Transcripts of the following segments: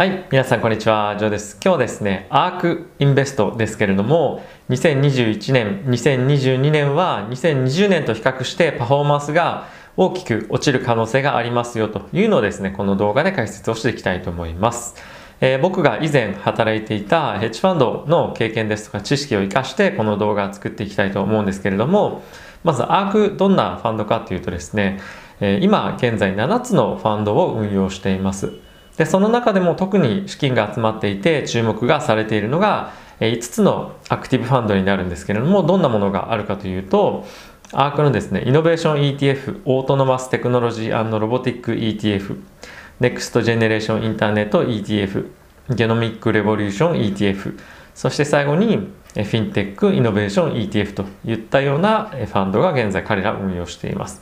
はい、皆さんこんにちは、ジョーです。今日ですね、アークインベストですけれども、2021年、2022年は2020年と比較してパフォーマンスが大きく落ちる可能性がありますよというのをですね、この動画で解説をしていきたいと思います。えー、僕が以前働いていたヘッジファンドの経験ですとか知識を活かしてこの動画を作っていきたいと思うんですけれども、まずアークどんなファンドかというとですね、えー、今現在7つのファンドを運用しています。でその中でも特に資金が集まっていて注目がされているのが5つのアクティブファンドになるんですけれどもどんなものがあるかというと ARK のですねイノベーション ETF オートノマステクノロジーロボティック ETF ネクストジェネレーションインターネット ETF ゲノミックレボリューション ETF そして最後にフィンテックイノベーション ETF といったようなファンドが現在彼ら運用しています。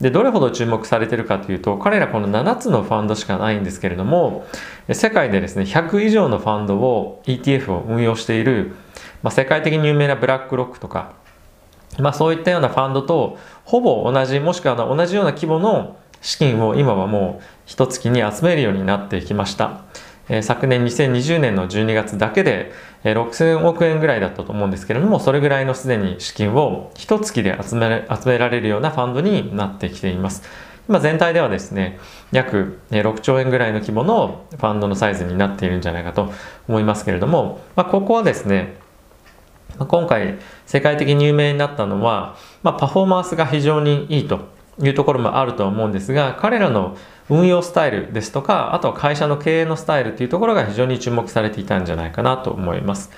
でどれほど注目されてるかというと彼らこの7つのファンドしかないんですけれども世界でですね100以上のファンドを ETF を運用している、まあ、世界的に有名なブラックロックとか、まあ、そういったようなファンドとほぼ同じもしくは同じような規模の資金を今はもう一月に集めるようになってきました。え昨年2020年の12月だけで、え6000億円ぐらいだったと思うんですけれどもそれぐらいのすでに資金を一月で集め集められるようなファンドになってきています。今全体ではですね約6兆円ぐらいの規模のファンドのサイズになっているんじゃないかと思いますけれども、まあ、ここはですね今回世界的に有名になったのは、まあ、パフォーマンスが非常にいいというところもあると思うんですが彼らの運用スタイルですとかあとは会社の経営のスタイルというところが非常に注目されていたんじゃないかなと思います。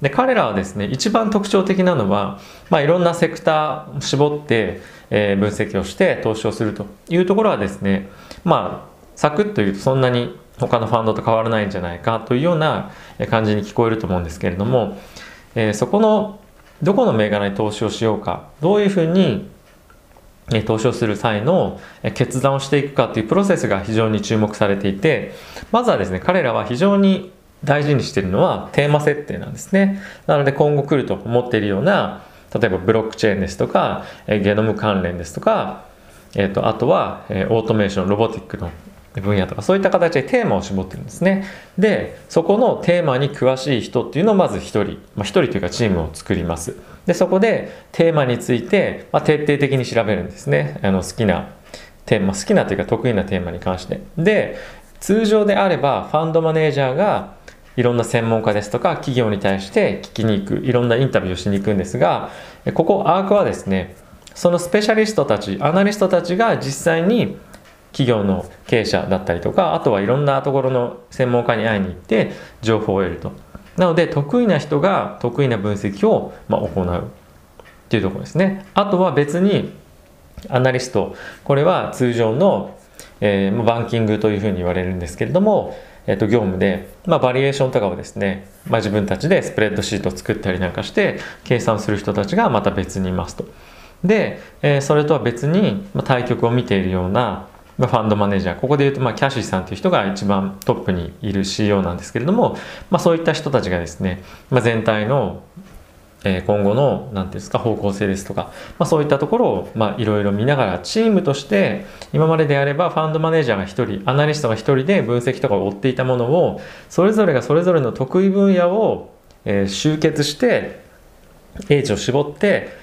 で彼らはですね一番特徴的なのは、まあ、いろんなセクターを絞って、えー、分析をして投資をするというところはですねまあサクッと言うとそんなに他のファンドと変わらないんじゃないかというような感じに聞こえると思うんですけれども、えー、そこのどこの銘柄に投資をしようかどういうふうに投資をする際の決断をしていくかというプロセスが非常に注目されていてまずはですね彼らは非常に大事にしているのはテーマ設定なんですね。なので今後来ると思っているような例えばブロックチェーンですとかゲノム関連ですとか、えーと、あとはオートメーションロボティックの分野とかそういった形でテーマを絞ってるんですね。でそこのテーマに詳しい人っていうのをまず1人、まあ、1人というかチームを作ります。でそこでテーマについて、まあ、徹底的に調べるんですね。あの好きなテーマ好きなというか得意なテーマに関して。で通常であればファンドマネージャーがいろんな専門家ですとか企業に対して聞きに行くいろんなインタビューをしに行くんですがここアークはですねそのスペシャリストたちアナリストたちが実際に企業の経営者だったりとかあとはいろんなところの専門家に会いに行って情報を得ると。なので得意な人が得意な分析をま行う。っていうところですね。あとは別にアナリスト。これは通常の、えー、バンキングというふうに言われるんですけれども、えー、と業務で、まあ、バリエーションとかをですね、まあ、自分たちでスプレッドシートを作ったりなんかして計算する人たちがまた別にいますと。で、えー、それとは別に、まあ、対局を見ているようなファンドマネージャー。ここで言うと、まあ、キャシーさんという人が一番トップにいる CEO なんですけれども、まあ、そういった人たちがですね、まあ、全体のえ今後の何ていうんですか方向性ですとか、まあ、そういったところをいろいろ見ながらチームとして今までであればファンドマネージャーが1人アナリストが1人で分析とかを追っていたものをそれぞれがそれぞれの得意分野をえ集結して英知を絞って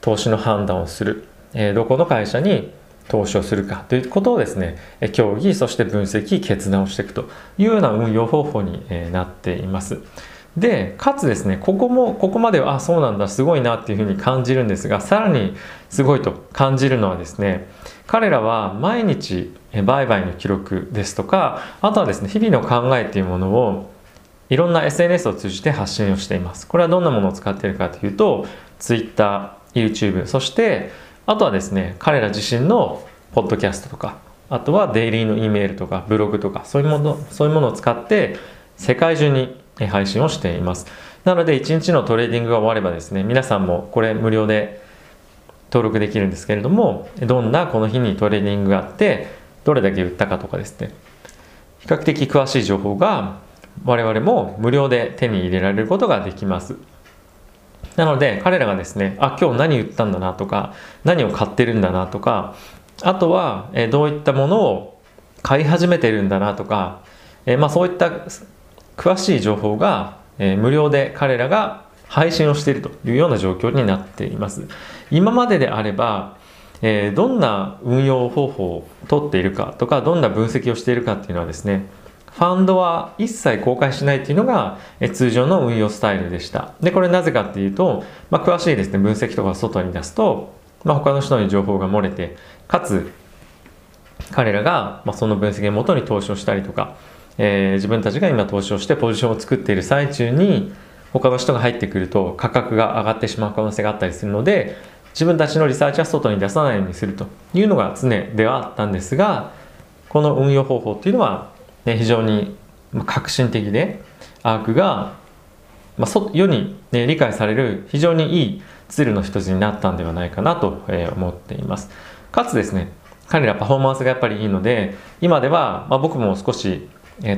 投資の判断をする。えどこの会社に投資をするかということをですね協議そして分析決断をしていくというような運用方法になっています。でかつですねここもここまではあそうなんだすごいなっていうふうに感じるんですがさらにすごいと感じるのはですね彼らは毎日売買の記録ですとかあとはですね日々の考えっていうものをいろんな SNS を通じて発信をしています。これはどんなものを使っているかというと Twitter、YouTube そしてあとはですね彼ら自身のポッドキャストとかあとはデイリーの E メールとかブログとかそういうものそういうものを使って世界中に配信をしています。なので1日のトレーディングが終わればですね皆さんもこれ無料で登録できるんですけれどもどんなこの日にトレーディングがあってどれだけ売ったかとかですね比較的詳しい情報が我々も無料で手に入れられることができます。なので彼らがですねあ今日何売ったんだなとか何を買ってるんだなとかあとは、えどういったものを買い始めてるんだなとか、え、まあ、そういった詳しい情報が、え、無料で彼らが配信をしているというような状況になっています。今までであれば、え、どんな運用方法をとっているかとかどんな分析をしているかっていうのはですねファンドは一切公開しないっていうのが通常の運用スタイルでした。で、これなぜかっていうと、まあ、詳しいですね、分析とかを外に出すと、まあ、他の人に情報が漏れて、かつ、彼らが、まあ、その分析をもとに投資をしたりとか、えー、自分たちが今投資をしてポジションを作っている最中に、他の人が入ってくると価格が上がってしまう可能性があったりするので、自分たちのリサーチは外に出さないようにするというのが常ではあったんですが、この運用方法っていうのはね、非常に革新的でアークが、まあ、世に、ね、理解される非常にいいツールの一つになったんではないかなと思っています。かつですね彼らパフォーマンスがやっぱりいいので今では、まあ、僕も少し、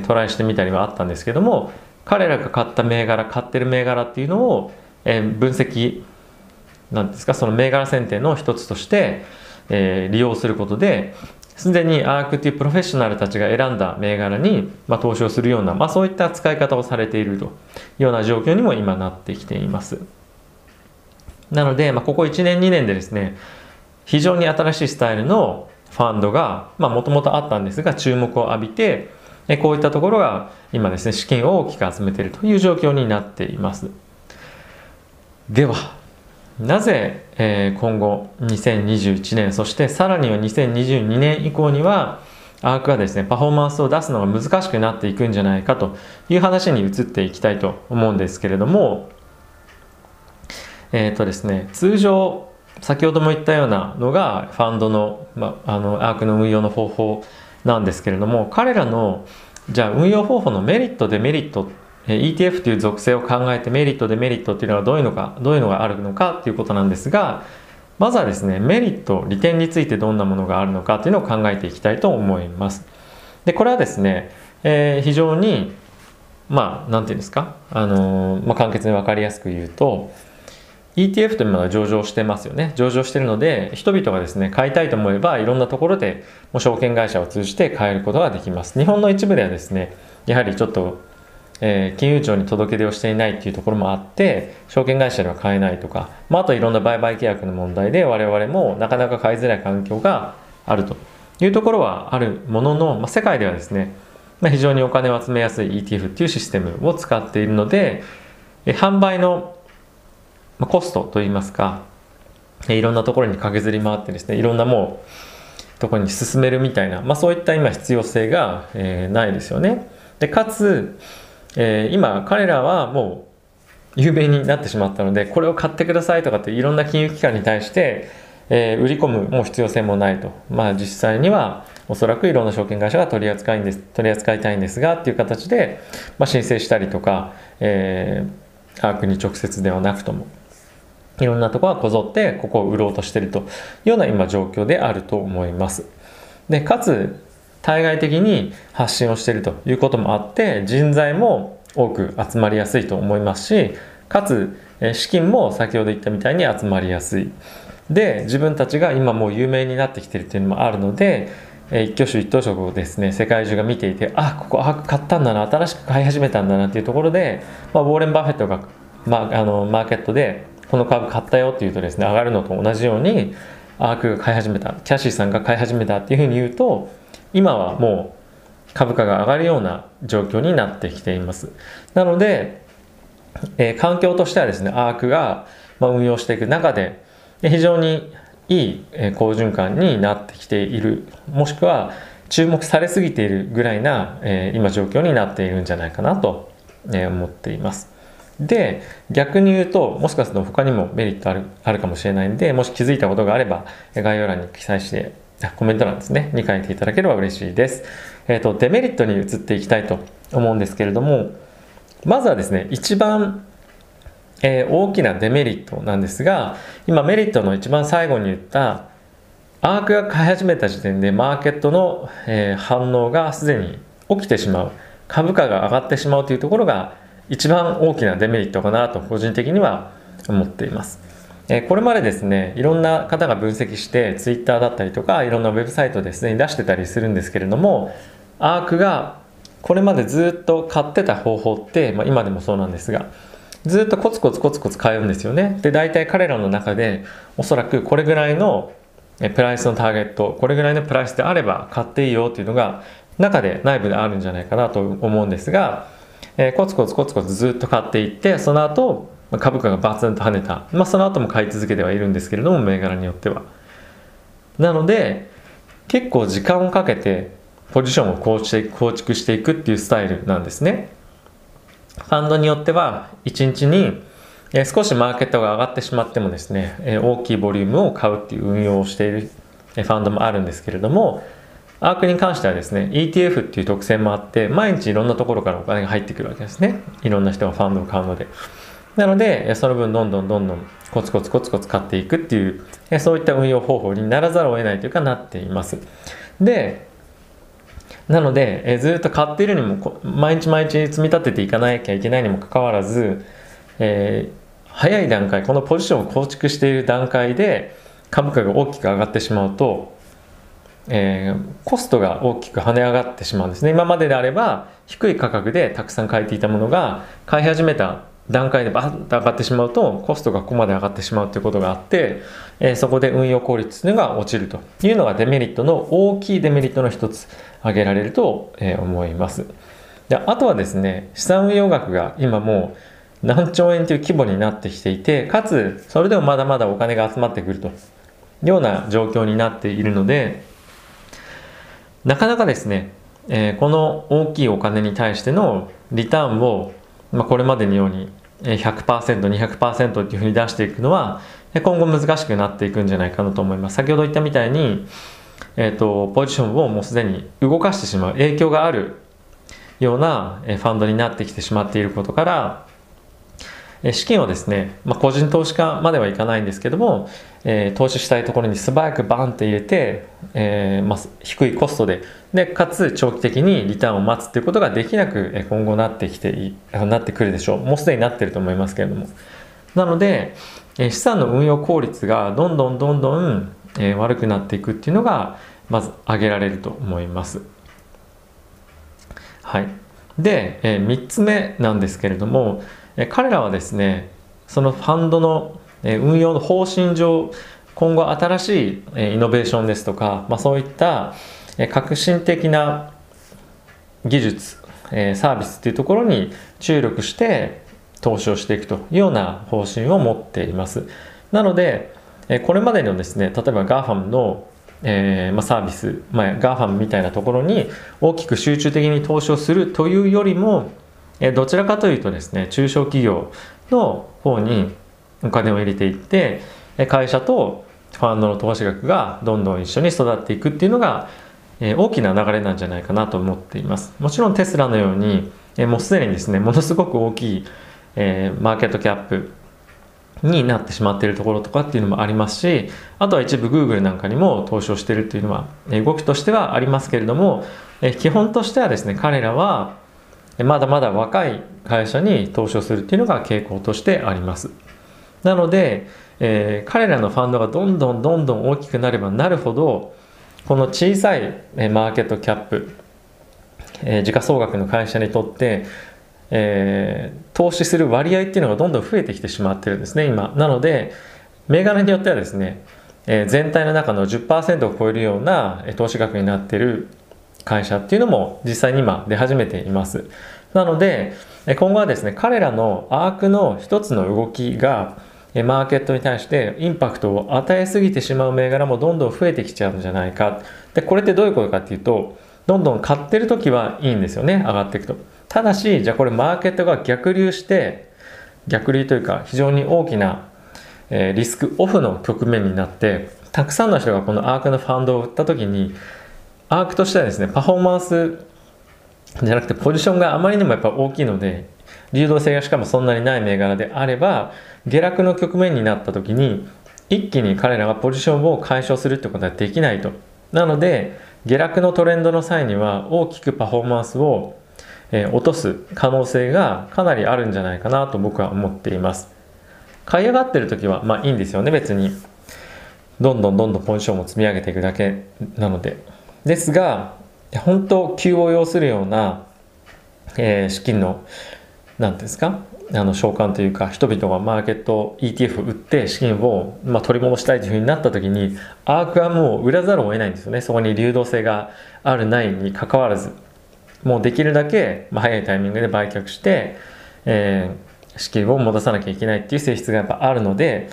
トライしてみたりはあったんですけども彼らが買った銘柄買ってる銘柄っていうのを、分析なんですかその銘柄選定の一つとして、利用することですでにアークというプロフェッショナルたちが選んだ銘柄に、まあ、投資をするような、まあ、そういった使い方をされているというような状況にも今なってきています。なので、まあ、ここ1年2年でですね非常に新しいスタイルのファンドがもともとあったんですが注目を浴びてこういったところが今ですね資金を大きく集めているという状況になっています。ではなぜ、えー、今後2021年そしてさらには2022年以降にはアークがですねパフォーマンスを出すのが難しくなっていくんじゃないかという話に移っていきたいと思うんですけれどもえっ、ー、とですね通常先ほども言ったようなのがファンドの,、まあのアークの運用の方法なんですけれども彼らのじゃあ運用方法のメリットデメリットっ ETF という属性を考えてメリットデメリットっていうのはどういうのかどういうのがあるのかっていうことなんですがまずはですねメリット利点についてどんなものがあるのかっていうのを考えていきたいと思います。でこれはですね、えー、非常にまあ何て言うんですかあのー、まあ、簡潔に分かりやすく言うと ETF というものが上場してますよね。上場してるので人々がですね買いたいと思えばいろんなところでもう証券会社を通じて買えることができます。日本の一部ではですねやはりちょっとえー、金融庁に届け出をしていないっていうところもあって証券会社では買えないとか、まあ、あといろんな売買契約の問題で我々もなかなか買いづらい環境があるというところはあるものの、まあ、世界ではですね、まあ、非常にお金を集めやすい ETF っていうシステムを使っているので、えー、販売のコストといいますか、え、いろんなところに駆けずり回ってですねいろんなもうところに進めるみたいな、まあ、そういった今必要性が、えー、ないですよね。でかつえー、今彼らはもう有名になってしまったのでこれを買ってくださいとかっていろんな金融機関に対して、えー、売り込むもう必要性もないとまあ実際にはおそらくいろんな証券会社が取り扱いんです取り扱いたいんですがっていう形で、まあ、申請したりとか、えー、把握に直接ではなくともいろんなところがこぞってここを売ろうとしているというような今状況であると思います。でかつ対外的に発信をしているということもあって人材も多く集まりやすいと思いますしかつ資金も先ほど言ったみたいに集まりやすい。で自分たちが今もう有名になってきてるっていうのもあるので一挙手一投足をですね世界中が見ていてあここあ買ったんだな新しく買い始めたんだなっていうところで、まあ、ウォーレン・バフェットが、まあ、あのマーケットでこの株買ったよっていうとですね上がるのと同じようにアークが買い始めたキャシーさんが買い始めたっていうふうに言うと今はもう株価が上がるような状況になってきています。なので、えー、環境としてはですねアークが、運用していく中で非常にいい好循環になってきている。もしくは注目されすぎているぐらいな、えー、今状況になっているんじゃないかなと、思っています。で逆に言うともしかすると他にもメリットあるあるかもしれないんでもし気づいたことがあれば概要欄に記載してコメント欄ですね、に書いていただければ嬉しいです。えっ、ー、と、デメリットに移っていきたいと思うんですけれども、まずはですね、一番、えー、大きなデメリットなんですが、今メリットの一番最後に言った、アークが買い始めた時点でマーケットの、えー、反応がすでに起きてしまう。株価が上がってしまうというところが一番大きなデメリットかなと個人的には思っています。えこれまでですねいろんな方が分析してツイッターだったりとかいろんなウェブサイトですでに出してたりするんですけれどもアークがこれまでずっと買ってた方法って、まあ、今でもそうなんですがずっとコツコツコツコツ買うんですよね。で大体彼らの中でおそらくこれぐらいのプライスのターゲットこれぐらいのプライスであれば買っていいよっていうのが中で内部であるんじゃないかなと思うんですが、えー、コツコツコツコツずっと買っていってその後ま株価がバツンと跳ねた、まあ、その後も買い続けてはいるんですけれども銘柄によっては。なので結構時間をかけてポジションを構築していくっていうスタイルなんですね。ファンドによっては1日に少しマーケットが上がってしまってもですね大きいボリュームを買うっていう運用をしているファンドもあるんですけれどもアークに関してはですね ETF っていう特性もあって毎日いろんなところからお金が入ってくるわけですね。いろんな人がファンドを買うので。なのでその分どんどんどんどんコツコツコツコツ買っていくっていうそういった運用方法にならざるを得ないというかなっています。でなので、えずっと買っているにも毎日毎日積み立てていかなきゃいけないにもかかわらず、えー、早い段階このポジションを構築している段階で株価が大きく上がってしまうと、えー、コストが大きく跳ね上がってしまうんですね。今までであれば低い価格でたくさん買えていたものが買い始めた段階でバッと上がってしまうとコストがここまで上がってしまうということがあって、えー、そこで運用効率が落ちるというのがデメリットの大きいデメリットの一つ挙げられると、え、思います。であとはですね資産運用額が今もう何兆円という規模になってきていてかつそれでもまだまだお金が集まってくるというような状況になっているのでなかなかですね、えー、この大きいお金に対してのリターンをまあ、これまでのように 100%200% っていうふうに出していくのは今後難しくなっていくんじゃないかなと思います。先ほど言ったみたいに、えーと、ポジションをもうすでに動かしてしまう影響があるようなファンドになってきてしまっていることから資金をですね、まあ、個人投資家まではいかないんですけども、えー、投資したいところに素早くバンって入れて、えーまあ、低いコストででかつ長期的にリターンを待つっていうことができなく今後なってきてなってくるでしょう。もうすでになってると思いますけれども。なので資産の運用効率がどんどんどんどん悪くなっていくっていうのがまず挙げられると思います。はい。でえ3つ目なんですけれども彼らはですねそのファンドの運用の方針上今後新しいイノベーションですとか、まあ、そういった革新的な技術サービスっていうところに注力して投資をしていくというような方針を持っています。なのでこれまでのですね例えば GAFAM のえまあ、サービス、まあ、GAFAM みたいなところに大きく集中的に投資をするというよりもえどちらかというとですね中小企業の方にお金を入れていって会社とファンドの投資額がどんどん一緒に育っていくっていうのが、え大きな流れなんじゃないかなと思っています。もちろんテスラのように、えもうすでにですねものすごく大きい、えマーケットキャップになってしまっているところとかっていうのもありますしあとは一部 Google なんかにも投資をしているっていうのは動きとしてはありますけれども基本としてはですね彼らはまだまだ若い会社に投資をするっていうのが傾向としてあります。なので、えー、彼らのファンドがどんどんどんどん大きくなればなるほどこの小さいマーケットキャップ、えー、時価総額の会社にとって、えー、投資する割合っていうのがどんどん増えてきてしまってるんですね今。なので銘柄によってはですね、えー、全体の中の10%を超えるような投資額になってる会社っていうのも実際に今出始めています。なので今後はですね彼らのアークの一つの動きがマーケットに対してインパクトを与えすぎてしまう銘柄もどんどん増えてきちゃうんじゃないかでこれってどういうことかっていうとどんどん買ってる時はいいんですよね上がっていくとただしじゃあこれマーケットが逆流して逆流というか非常に大きな、えリスクオフの局面になってたくさんの人がこのアークのファンドを売った時にアークとしてはですねパフォーマンスじゃなくてポジションがあまりにもやっぱ大きいので流動性がしかもそんなにない銘柄であれば下落の局面になった時に一気に彼らがポジションを解消するってことはできないと。なので下落のトレンドの際には大きくパフォーマンスを、落とす可能性がかなりあるんじゃないかなと僕は思っています。買い上がってる時はまあいいんですよね別に。どんどんどんどんポジションを積み上げていくだけなので。ですが本当急を要するようなえー、資金の何ですかあの召喚というか人々がマーケット ETF 売って資金を、まあ、取り戻したいというふうになった時にアークはもう売らざるを得ないんですよね。そこに流動性があるないにかかわらずもうできるだけ、まあ、早いタイミングで売却して、えー、資金を戻さなきゃいけないっていう性質がやっぱあるので、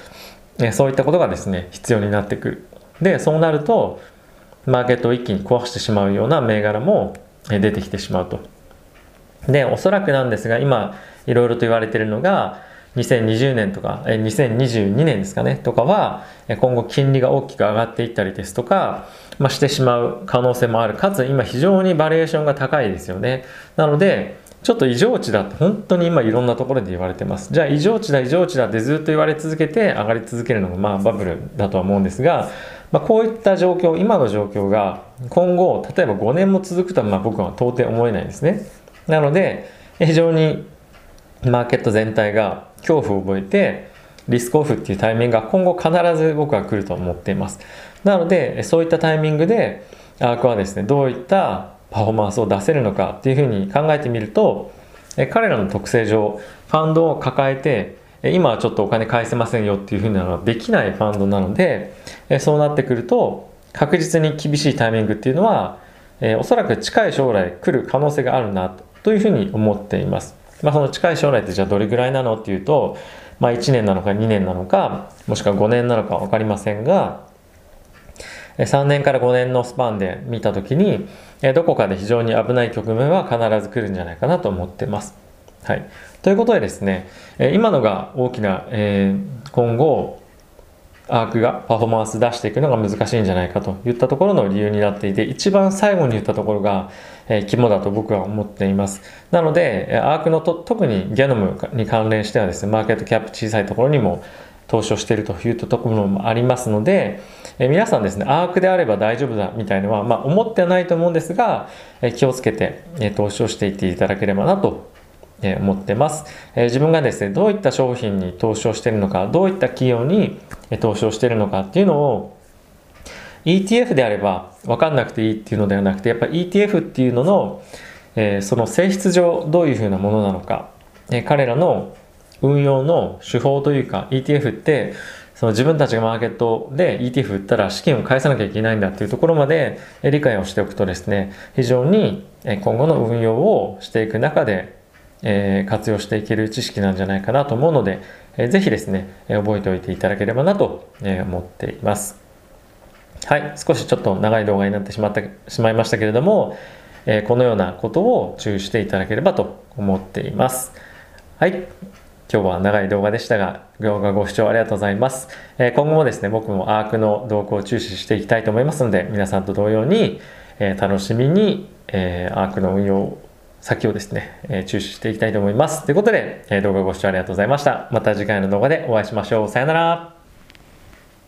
えー、そういったことがですね必要になってくる。でそうなるとマーケットを一気に壊してしまうような銘柄も出てきてしまうと。でおそらくなんですが今いろいろと言われているのが2020年とか2022年ですかねとかは今後金利が大きく上がっていったりですとか、まあ、してしまう可能性もある。かつ今非常にバリエーションが高いですよね。なのでちょっと異常値だって本当に今いろんなところで言われてます。じゃあ異常値だ異常値だってずっと言われ続けて上がり続けるのがまあバブルだとは思うんですが、まあ、こういった状況今の状況が今後例えば5年も続くとはまあ僕は到底思えないんですね。なので非常にマーケット全体が恐怖を覚えてリスクオフっていうタイミングが今後必ず僕は来ると思っています。なのでそういったタイミングでアークはですねどういったパフォーマンスを出せるのかっていうふうに考えてみると彼らの特性上ファンドを抱えて今はちょっとお金返せませんよっていうふうなのはできないファンドなのでそうなってくると確実に厳しいタイミングっていうのはおそらく近い将来来る可能性があるなというふうに思っていますまあ、その近い将来ってじゃあどれぐらいなのっていうと、まあ、1年なのか2年なのかもしくは5年なのか分かりませんが3年から5年のスパンで見た時にどこかで非常に危ない局面は必ず来るんじゃないかなと思ってます。はい、ということでですねえ今のが大きな、えー、今後アークがパフォーマンス出していくのが難しいんじゃないかといったところの理由になっていて一番最後に言ったところが、え、肝だと僕は思っています。なのでアークのと特にギャノムに関連してはですねマーケットキャップ小さいところにも投資をしているというところもありますので、え、皆さんですねアークであれば大丈夫だみたいのは、まあ、思ってはないと思うんですが、え、気をつけて、え、投資をしていっていただければなとえ思ってます、え自分がですねどういった商品に投資をしてるのかどういった企業に投資をしてるのかっていうのを ETF であれば分かんなくていいっていうのではなくてやっぱり ETF っていうのの、えその性質上どういうふうなものなのか、え彼らの運用の手法というか ETF ってその自分たちがマーケットで ETF 売ったら資金を返さなきゃいけないんだっていうところまで理解をしておくとですね非常に今後の運用をしていく中でえ、活用していける知識なんじゃないかなと思うので、えー、ぜひですね、え覚えておいていただければなと、え思っています。はい、少しちょっと長い動画になってしまったしまいましたけれども、えこのようなことを注意していただければと思っています。はい、今日は長い動画でしたが、動画ご視聴ありがとうございます。え今後もですね、僕もアークの動向を注視していきたいと思いますので、皆さんと同様に、え楽しみに、えアークの運用先をですね、えー、注視していきたいと思います。ということで、えー、動画ご視聴ありがとうございました。また次回の動画でお会いしましょう。さよなら。